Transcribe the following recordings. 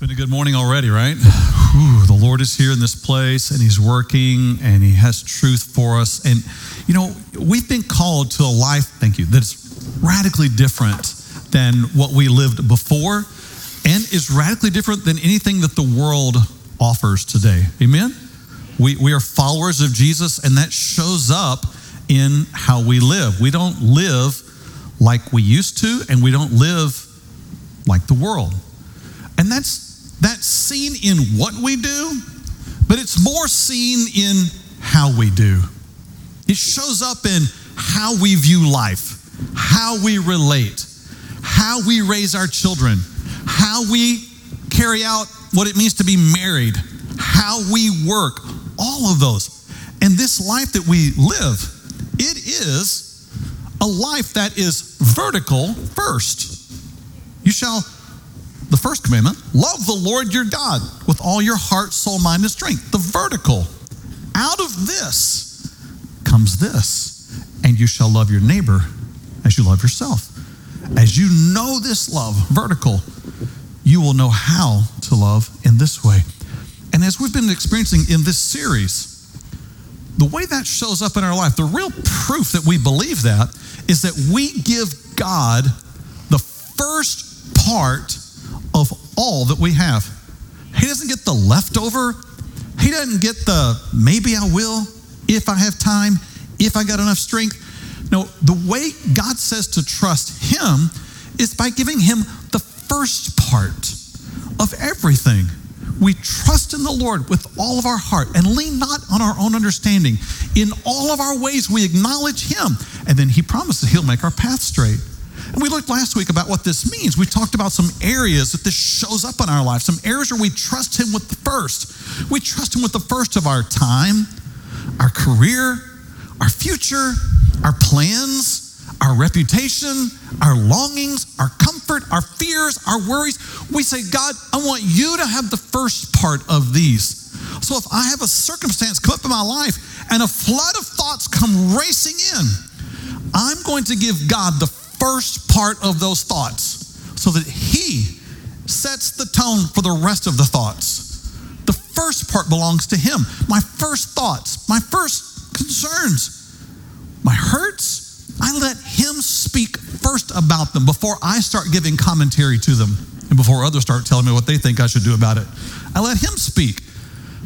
been a good morning already, right? Whew, the Lord is here in this place and He's working and He has truth for us. And, you know, we've been called to a life, thank you, that's radically different than what we lived before and is radically different than anything that the world offers today. Amen? We, we are followers of Jesus and that shows up in how we live. We don't live like we used to and we don't live like the world. And that's that's seen in what we do, but it's more seen in how we do. It shows up in how we view life, how we relate, how we raise our children, how we carry out what it means to be married, how we work, all of those. And this life that we live, it is a life that is vertical first. You shall the first commandment love the Lord your God with all your heart, soul, mind, and strength. The vertical. Out of this comes this, and you shall love your neighbor as you love yourself. As you know this love, vertical, you will know how to love in this way. And as we've been experiencing in this series, the way that shows up in our life, the real proof that we believe that is that we give God the first part of all that we have. He doesn't get the leftover. He doesn't get the maybe I will if I have time, if I got enough strength. No, the way God says to trust Him is by giving Him the first part of everything. We trust in the Lord with all of our heart and lean not on our own understanding. In all of our ways, we acknowledge Him, and then He promises He'll make our path straight. And we looked last week about what this means. We talked about some areas that this shows up in our life, some areas where we trust Him with the first. We trust Him with the first of our time, our career, our future, our plans, our reputation, our longings, our comfort, our fears, our worries. We say, God, I want you to have the first part of these. So if I have a circumstance come up in my life and a flood of thoughts come racing in, I'm going to give God the first part of those thoughts so that He sets the tone for the rest of the thoughts. The first part belongs to Him. My first thoughts, my first concerns, my hurts, I let Him speak first about them before I start giving commentary to them and before others start telling me what they think I should do about it. I let Him speak.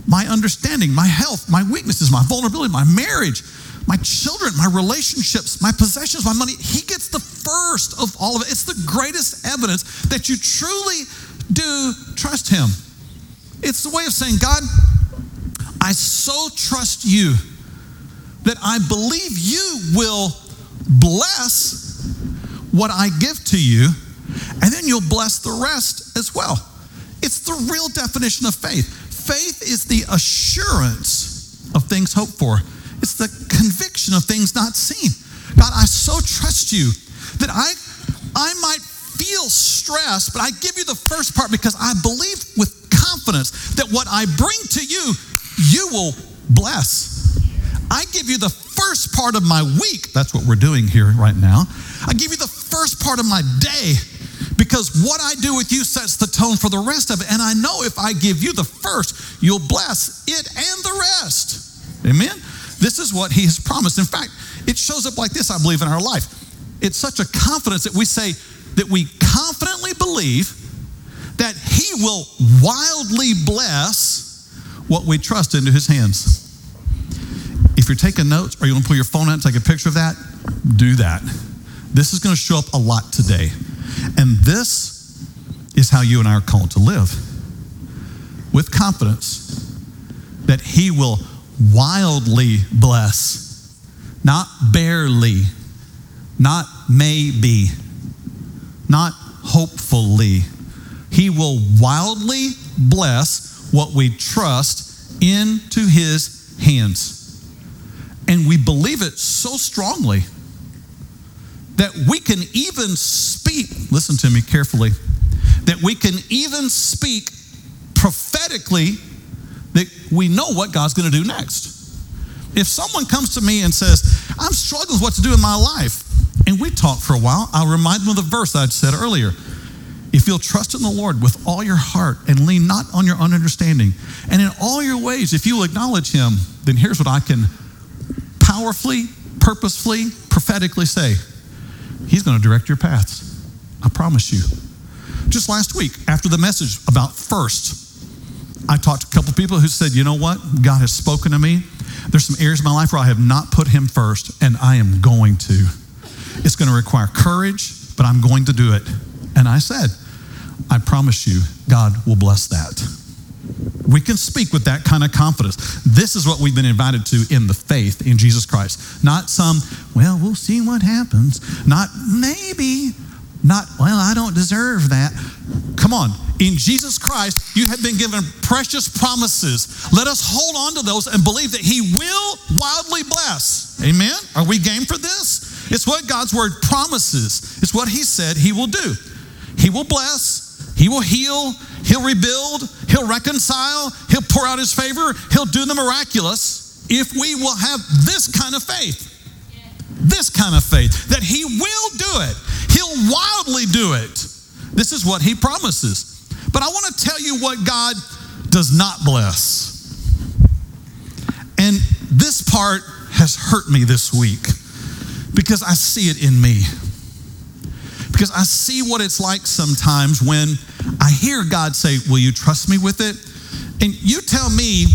My understanding, my health, my weaknesses, my vulnerability, my marriage, my children, my relationships, my possessions, my money. He gets the first of all of it. It's the greatest evidence that you truly do trust Him. It's the way of saying, God, I so trust you that I believe you will bless what I give to you, and then you'll bless the rest as well. It's the real definition of faith. Faith is the assurance of things hoped for it's the conviction of things not seen. God, I so trust you that I, I might feel stressed, but I give you the first part because I believe with confidence that what I bring to you, you will bless. I give you the first part of my week. That's what we're doing here right now. I give you the first part of my day because what I do with you sets the tone for the rest of it. And I know if I give you the first, you'll bless it and the rest. Amen? This is what he has promised. In fact, it shows up like this, I believe, in our life. It's such a confidence that we say that we confidently believe that he will wildly bless what we trust into his hands. If you're taking notes or you want to pull your phone out and take a picture of that, do that. This is going to show up a lot today. And this is how you and I are called to live with confidence that he will wildly bless, not barely, not maybe, not hopefully. He will wildly bless what we trust into his hands. And we believe it so strongly that we can even speak, listen to me carefully, that we can even speak prophetically that we know what God's going to do next. If someone comes to me and says, I'm struggling with what to do in my life, and we talk for a while, I'll remind them of the verse I said earlier. if you'll trust in the Lord with all your heart and lean not on your own understanding, and in all your ways, if you will acknowledge Him, then here's what I can powerfully, purposefully, prophetically say He's going to direct your paths. I promise you. Just last week, after the message about first, I talked to a couple people who said, you know what? God has spoken to me. There's some areas of my life where I have not put him first, and I am going to. It's going to require courage, but I'm going to do it. And I said, I promise you, God will bless that. We can speak with that kind of confidence. This is what we've been invited to in the faith in Jesus Christ. Not some, well, we'll see what happens. Not maybe. Not, well, I don't deserve that. Come on. In Jesus Christ, you have been given precious promises. Let us hold on to those and believe that He will wildly bless. Amen? Are we game for this? It's what God's word promises, it's what He said He will do. He will bless, He will heal, He'll rebuild, He'll reconcile, He'll pour out His favor, He'll do the miraculous if we will have this kind of faith. This kind of faith that He will do it, He'll wildly do it. This is what He promises. But I want to tell you what God does not bless. And this part has hurt me this week because I see it in me. Because I see what it's like sometimes when I hear God say, Will you trust me with it? And you tell me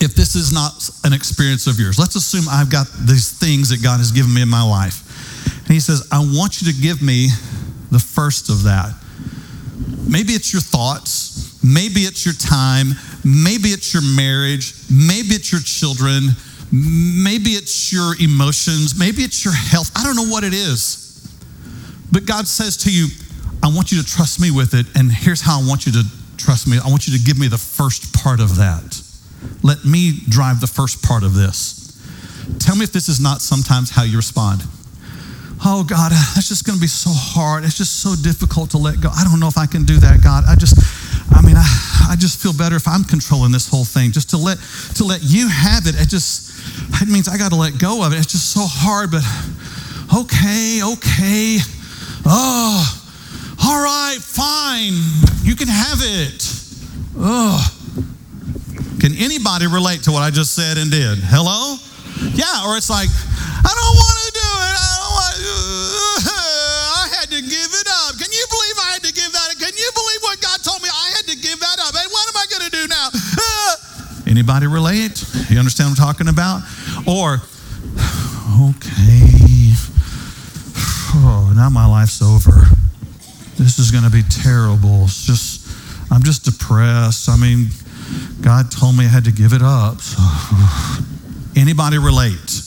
if this is not an experience of yours. Let's assume I've got these things that God has given me in my life. And He says, I want you to give me the first of that. Maybe it's your thoughts, maybe it's your time, maybe it's your marriage, maybe it's your children, maybe it's your emotions, maybe it's your health. I don't know what it is. But God says to you, I want you to trust me with it, and here's how I want you to trust me. I want you to give me the first part of that. Let me drive the first part of this. Tell me if this is not sometimes how you respond. Oh, God, that's just going to be so hard. It's just so difficult to let go. I don't know if I can do that, God. I just, I mean, I, I just feel better if I'm controlling this whole thing. Just to let, to let you have it, it just, it means I got to let go of it. It's just so hard, but okay, okay. Oh, all right, fine. You can have it. Oh. Can anybody relate to what I just said and did? Hello? Yeah, or it's like, I don't want to I had to give it up. Can you believe I had to give that? Can you believe what God told me? I had to give that up. And what am I going to do now? Uh, anybody relate? You understand what I'm talking about? Or, okay oh, now my life's over. This is going to be terrible. It's just, I'm just depressed. I mean, God told me I had to give it up. So, anybody relate?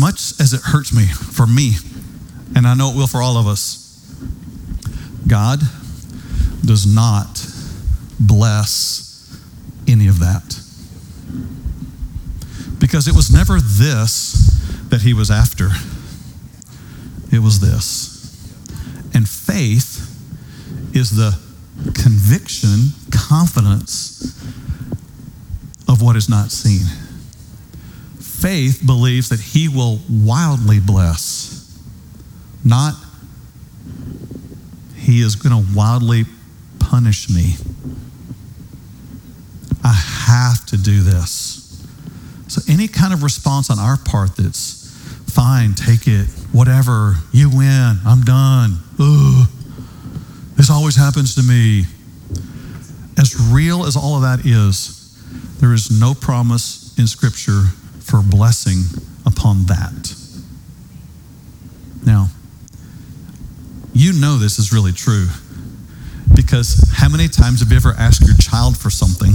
Much as it hurts me, for me, and I know it will for all of us, God does not bless any of that because it was never this that he was after, it was this. And faith is the conviction, confidence of what is not seen. Faith believes that he will wildly bless, not he is going to wildly punish me. I have to do this. So, any kind of response on our part that's fine, take it, whatever, you win, I'm done. Ugh, this always happens to me. As real as all of that is, there is no promise in Scripture for blessing upon that. Now, you know this is really true because how many times have you ever asked your child for something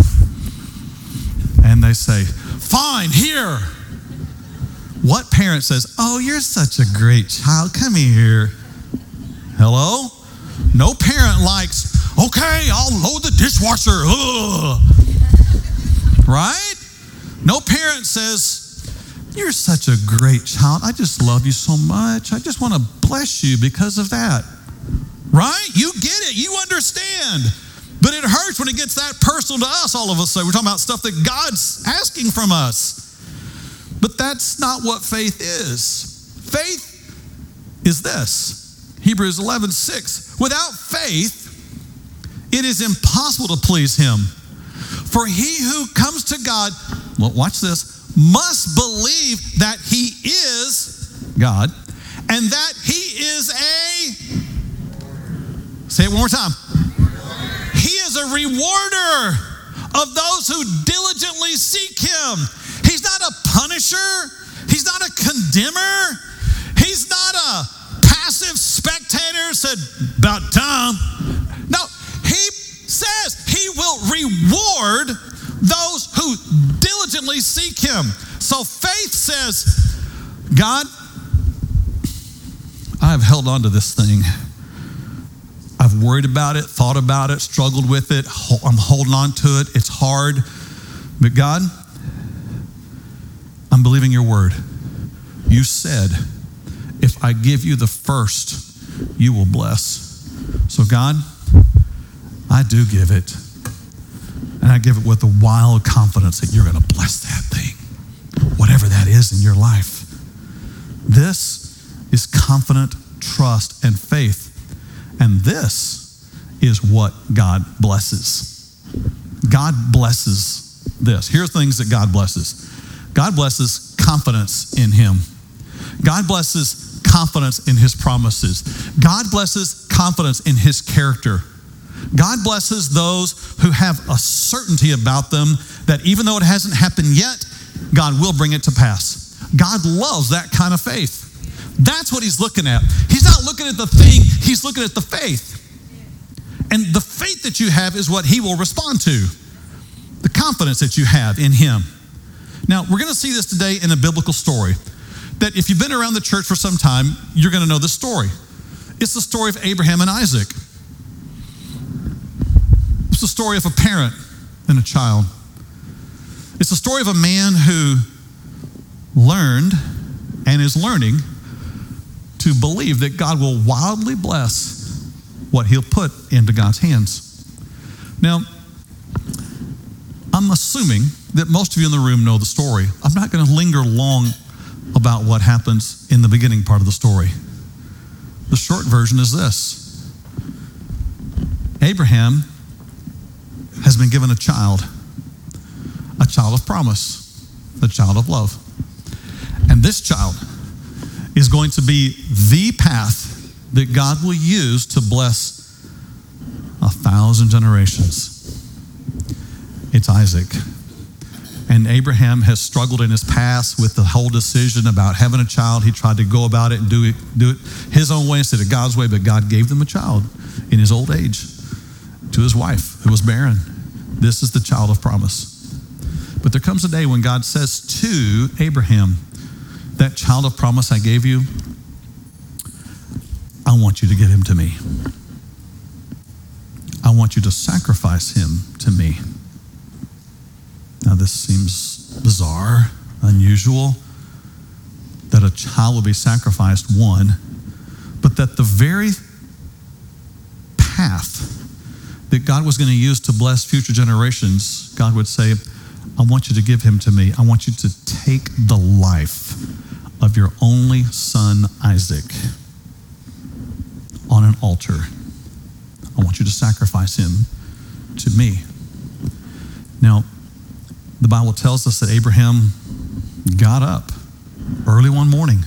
and they say, Fine, here. What parent says, Oh, you're such a great child. Come here. Hello? No parent likes, Okay, I'll load the dishwasher. Ugh. Right? No parent says, You're such a great child. I just love you so much. I just want to bless you because of that. Right? You get it. You understand. But it hurts when it gets that personal to us all of a sudden. We're talking about stuff that God's asking from us. But that's not what faith is. Faith is this Hebrews 11 6. Without faith, it is impossible to please him. For he who comes to God, well, watch this, must believe that he is God and that he is a, say it one more time. He is a rewarder of those who diligently seek him. He's not a punisher, he's not a condemner, he's not a passive spectator said, about time. No, he says he will reward those who diligently seek him. So faith says, God, I have held on to this thing. I've worried about it, thought about it, struggled with it. I'm holding on to it. It's hard. But God, I'm believing your word. You said, if I give you the first, you will bless. So, God, I do give it. And I give it with a wild confidence that you're going to bless that thing, whatever that is in your life. This is confident trust and faith. And this is what God blesses. God blesses this. Here are things that God blesses God blesses confidence in Him, God blesses confidence in His promises, God blesses confidence in His character. God blesses those who have a certainty about them that even though it hasn't happened yet, God will bring it to pass. God loves that kind of faith. That's what he's looking at. He's not looking at the thing, he's looking at the faith. And the faith that you have is what he will respond to, the confidence that you have in him. Now, we're going to see this today in a biblical story. That if you've been around the church for some time, you're going to know this story. It's the story of Abraham and Isaac. The story of a parent and a child. It's the story of a man who learned and is learning to believe that God will wildly bless what he'll put into God's hands. Now, I'm assuming that most of you in the room know the story. I'm not going to linger long about what happens in the beginning part of the story. The short version is this Abraham has been given a child, a child of promise, a child of love. And this child is going to be the path that God will use to bless a thousand generations. It's Isaac. And Abraham has struggled in his past with the whole decision about having a child. He tried to go about it and do it, do it his own way instead of God's way, but God gave them a child in his old age to his wife who was barren. This is the child of promise. But there comes a day when God says to Abraham, that child of promise I gave you, I want you to give him to me. I want you to sacrifice him to me. Now, this seems bizarre, unusual, that a child would be sacrificed, one, but that the very path that God was going to use to bless future generations, God would say, I want you to give him to me. I want you to take the life of your only son, Isaac, on an altar. I want you to sacrifice him to me. Now, the Bible tells us that Abraham got up early one morning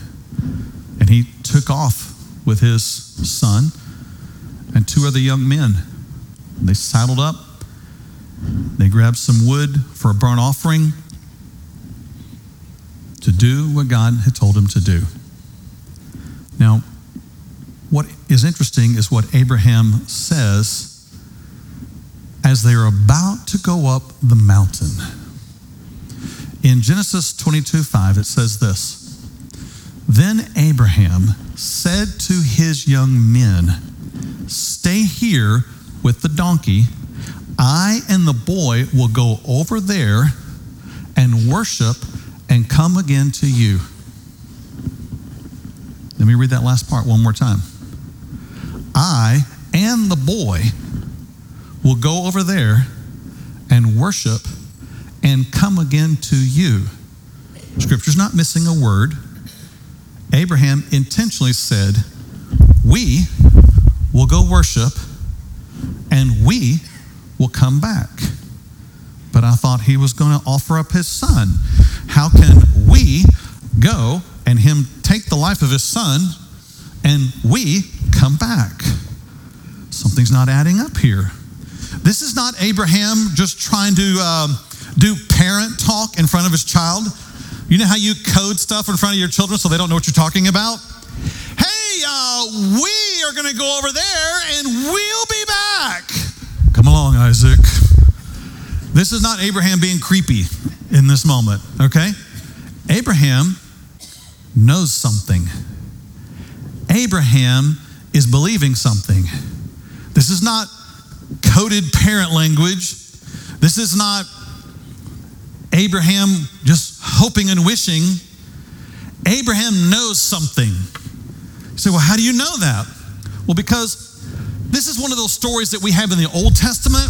and he took off with his son and two other young men. They saddled up, they grabbed some wood for a burnt offering to do what God had told him to do. Now, what is interesting is what Abraham says as they are about to go up the mountain. In Genesis 22 5, it says this Then Abraham said to his young men, Stay here with the donkey. I and the boy will go over there and worship and come again to you. Let me read that last part one more time. I and the boy will go over there and worship and come again to you. Scripture's not missing a word. Abraham intentionally said, We will go worship and we will come back. But I thought he was going to offer up his son. How can we go and him take the life of his son and we come back? Something's not adding up here. This is not Abraham just trying to um, do parent talk in front of his child. You know how you code stuff in front of your children so they don't know what you're talking about? Hey, uh, we are going to go over there and we'll be back. Come along, Isaac. This is not Abraham being creepy in this moment, okay? Abraham knows something. Abraham is believing something. This is not coded parent language. This is not Abraham just hoping and wishing. Abraham knows something. You say, well, how do you know that? Well, because this is one of those stories that we have in the Old Testament,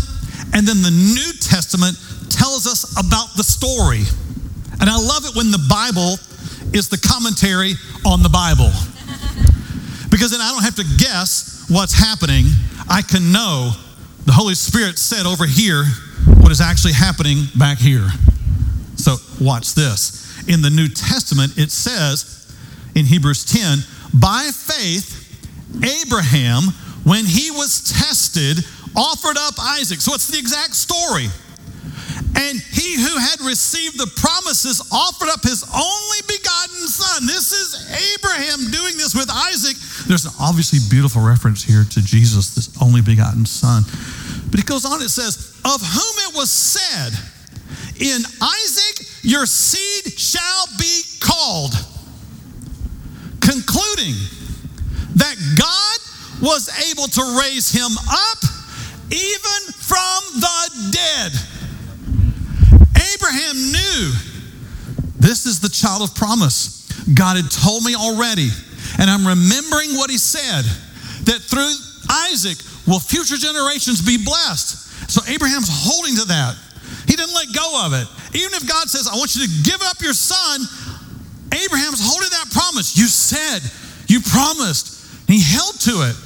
and then the New Testament tells us about the story. And I love it when the Bible is the commentary on the Bible. Because then I don't have to guess what's happening. I can know the Holy Spirit said over here what is actually happening back here. So watch this. In the New Testament, it says in Hebrews 10 by faith, Abraham, when he was tested, offered up Isaac. So it's the exact story. And he who had received the promises offered up his only begotten son. This is Abraham doing this with Isaac. There's an obviously beautiful reference here to Jesus, this only begotten son. But it goes on, it says, Of whom it was said, In Isaac your seed shall be called. Concluding that God was able to raise him up even from the dead. Abraham knew this is the child of promise. God had told me already, and I'm remembering what he said that through Isaac will future generations be blessed. So Abraham's holding to that. He didn't let go of it. Even if God says, I want you to give up your son, Abraham's holding that promise. You said, you promised, he held to it.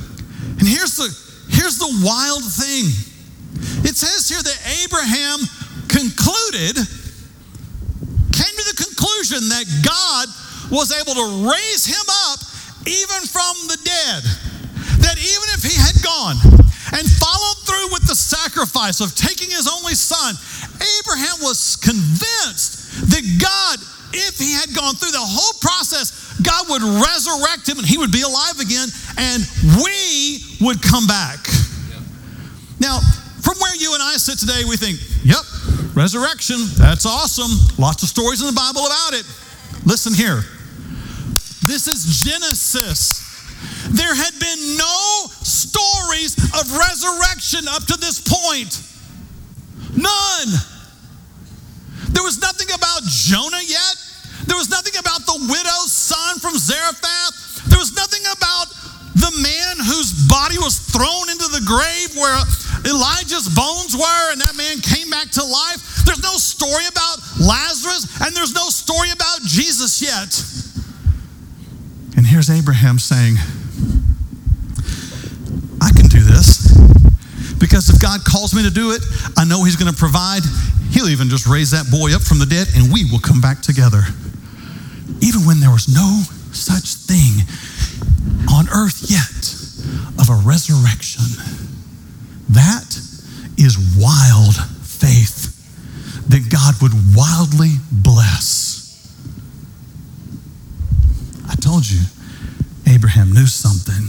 And here's the here's the wild thing. It says here that Abraham concluded, came to the conclusion that God was able to raise him up even from the dead. That even if he had gone and followed through with the sacrifice of taking his only son, Abraham was convinced that God, if he had gone through the whole process, God would resurrect him and he would be alive again and we would come back. Now, from where you and I sit today, we think, yep, resurrection, that's awesome. Lots of stories in the Bible about it. Listen here. This is Genesis. There had been no stories of resurrection up to this point. None. There was nothing about Jonah yet. Thrown into the grave where Elijah's bones were and that man came back to life. There's no story about Lazarus and there's no story about Jesus yet. And here's Abraham saying, I can do this because if God calls me to do it, I know He's going to provide. He'll even just raise that boy up from the dead and we will come back together. Even when there was no such thing on earth yet of a resurrection. That is wild faith that God would wildly bless. I told you, Abraham knew something.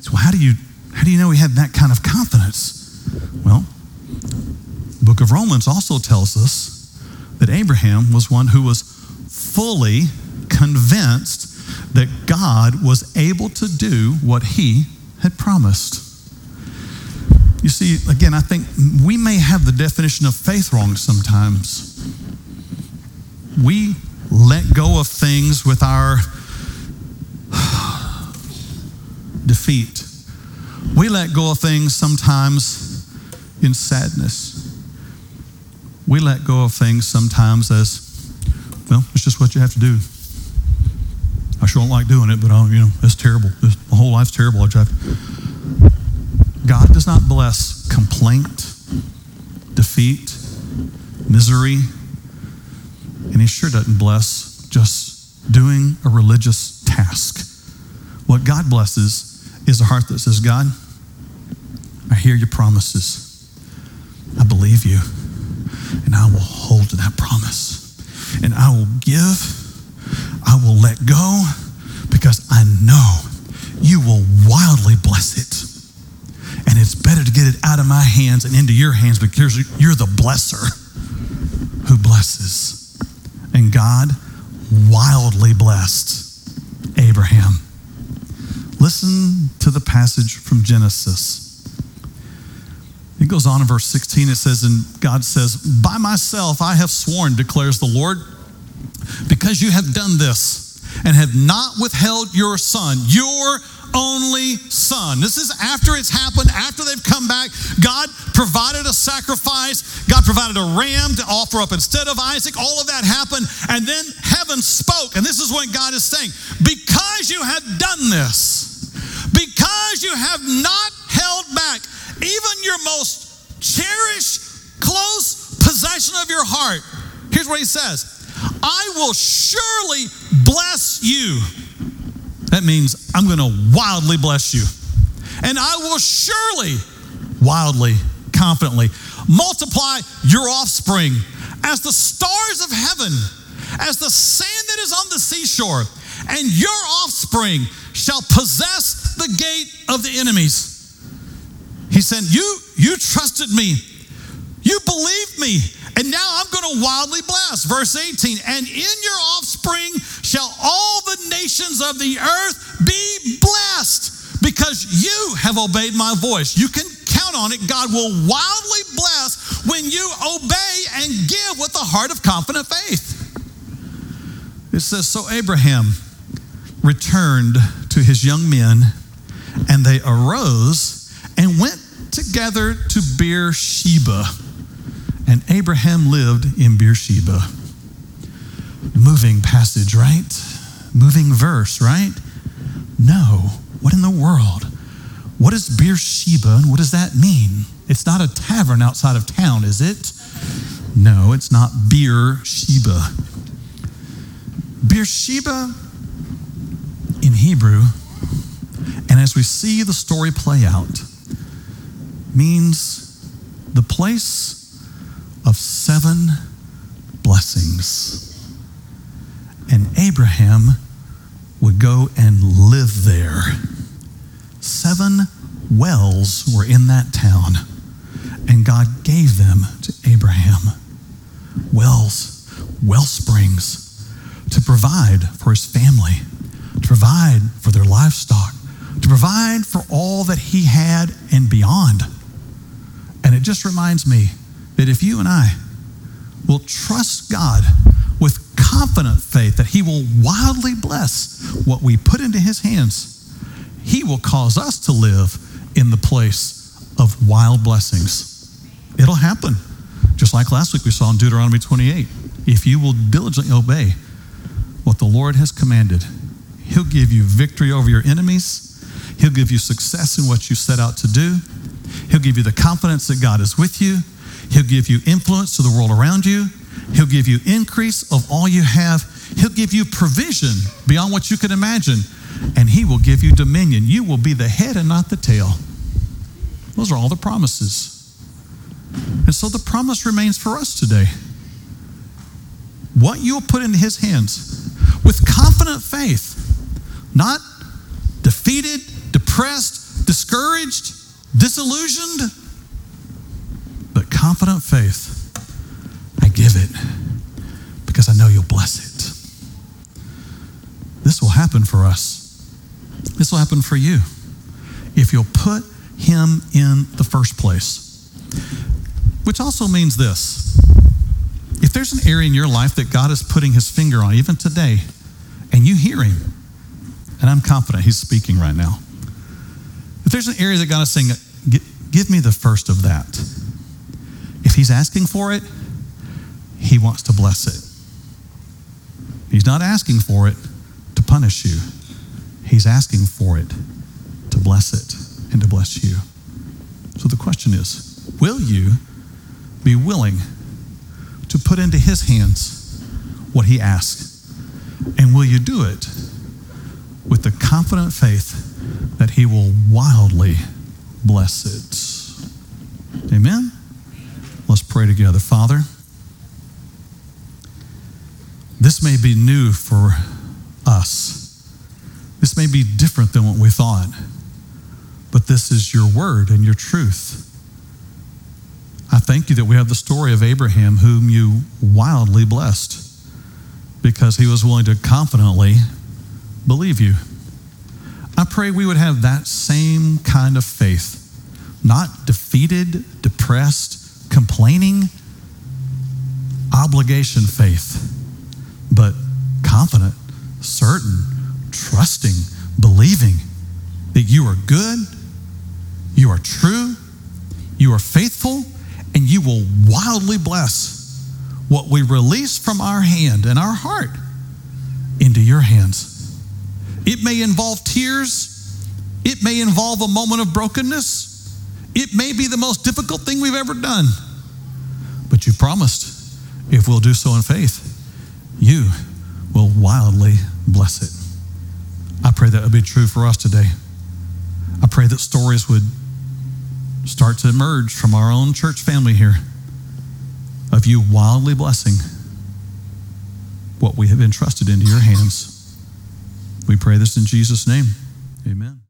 So how do you how do you know he had that kind of confidence? Well, the book of Romans also tells us that Abraham was one who was fully convinced that God was able to do what he had promised. You see, again, I think we may have the definition of faith wrong sometimes. We let go of things with our defeat. We let go of things sometimes in sadness. We let go of things sometimes as, well, it's just what you have to do. Sure don't like doing it, but uh, you know, it's terrible. It's, my whole life's terrible. I. God does not bless complaint, defeat, misery, and He sure doesn't bless just doing a religious task. What God blesses is a heart that says, God, I hear your promises. I believe you, and I will hold to that promise. And I will give, I will let go, because I know you will wildly bless it. And it's better to get it out of my hands and into your hands because you're the blesser who blesses. And God wildly blessed Abraham. Listen to the passage from Genesis. It goes on in verse 16. It says, And God says, By myself I have sworn, declares the Lord, because you have done this and have not withheld your son, your only son. This is after it's happened, after they've come back. God provided a sacrifice, God provided a ram to offer up instead of Isaac. All of that happened. And then heaven spoke. And this is what God is saying Because you have done this, because you have not held back even your most cherished, close possession of your heart, here's what he says I will surely bless you. That means I'm going to wildly bless you. And I will surely, wildly, confidently multiply your offspring as the stars of heaven, as the sand that is on the seashore, and your offspring shall possess the gate of the enemies. He said, You you trusted me. You believed me. And now I'm going to wildly bless. Verse 18, and in your offspring shall all the nations of the earth be blessed because you have obeyed my voice. You can count on it. God will wildly bless when you obey and give with a heart of confident faith. It says, So Abraham returned to his young men, and they arose and went together to Beersheba. And Abraham lived in Beersheba. Moving passage, right? Moving verse, right? No. What in the world? What is Beersheba and what does that mean? It's not a tavern outside of town, is it? No, it's not Beersheba. Beersheba in Hebrew, and as we see the story play out, means the place of seven blessings. And Abraham would go and live there. Seven wells were in that town, and God gave them to Abraham. Wells, well springs, to provide for his family, to provide for their livestock, to provide for all that he had and beyond. And it just reminds me that if you and I will trust God with confident faith that He will wildly bless what we put into His hands, He will cause us to live in the place of wild blessings. It'll happen. Just like last week we saw in Deuteronomy 28. If you will diligently obey what the Lord has commanded, He'll give you victory over your enemies. He'll give you success in what you set out to do. He'll give you the confidence that God is with you. He'll give you influence to the world around you. He'll give you increase of all you have. He'll give you provision beyond what you can imagine. And He will give you dominion. You will be the head and not the tail. Those are all the promises. And so the promise remains for us today. What you'll put into His hands with confident faith, not defeated, depressed, discouraged, disillusioned, confident faith. I give it because I know you'll bless it. This will happen for us. This will happen for you if you'll put him in the first place. Which also means this if there's an area in your life that God is putting his finger on, even today, and you hear him, and I'm confident he's speaking right now. If there's an area that God is saying, give me the first of that. If he's asking for it, he wants to bless it. He's not asking for it to punish you. He's asking for it to bless it and to bless you. So the question is will you be willing to put into his hands what he asks? And will you do it with the confident faith that he will wildly bless it? Amen? Let's pray together. Father, this may be new for us. This may be different than what we thought, but this is your word and your truth. I thank you that we have the story of Abraham, whom you wildly blessed because he was willing to confidently believe you. I pray we would have that same kind of faith, not defeated, depressed, complaining, obligation faith, but confident, certain, trusting, believing that you are good, you are true, you are faithful, and you will wildly bless what we release from our hand and our heart into your hands. It may involve tears. It may involve a moment of brokenness. It may be the most difficult thing we've ever done. But you promised if we'll do so in faith, you will wildly bless it. I pray that would be true for us today. I pray that stories would start to emerge from our own church family here of you wildly blessing what we have entrusted into your hands. We pray this in Jesus' name. Amen.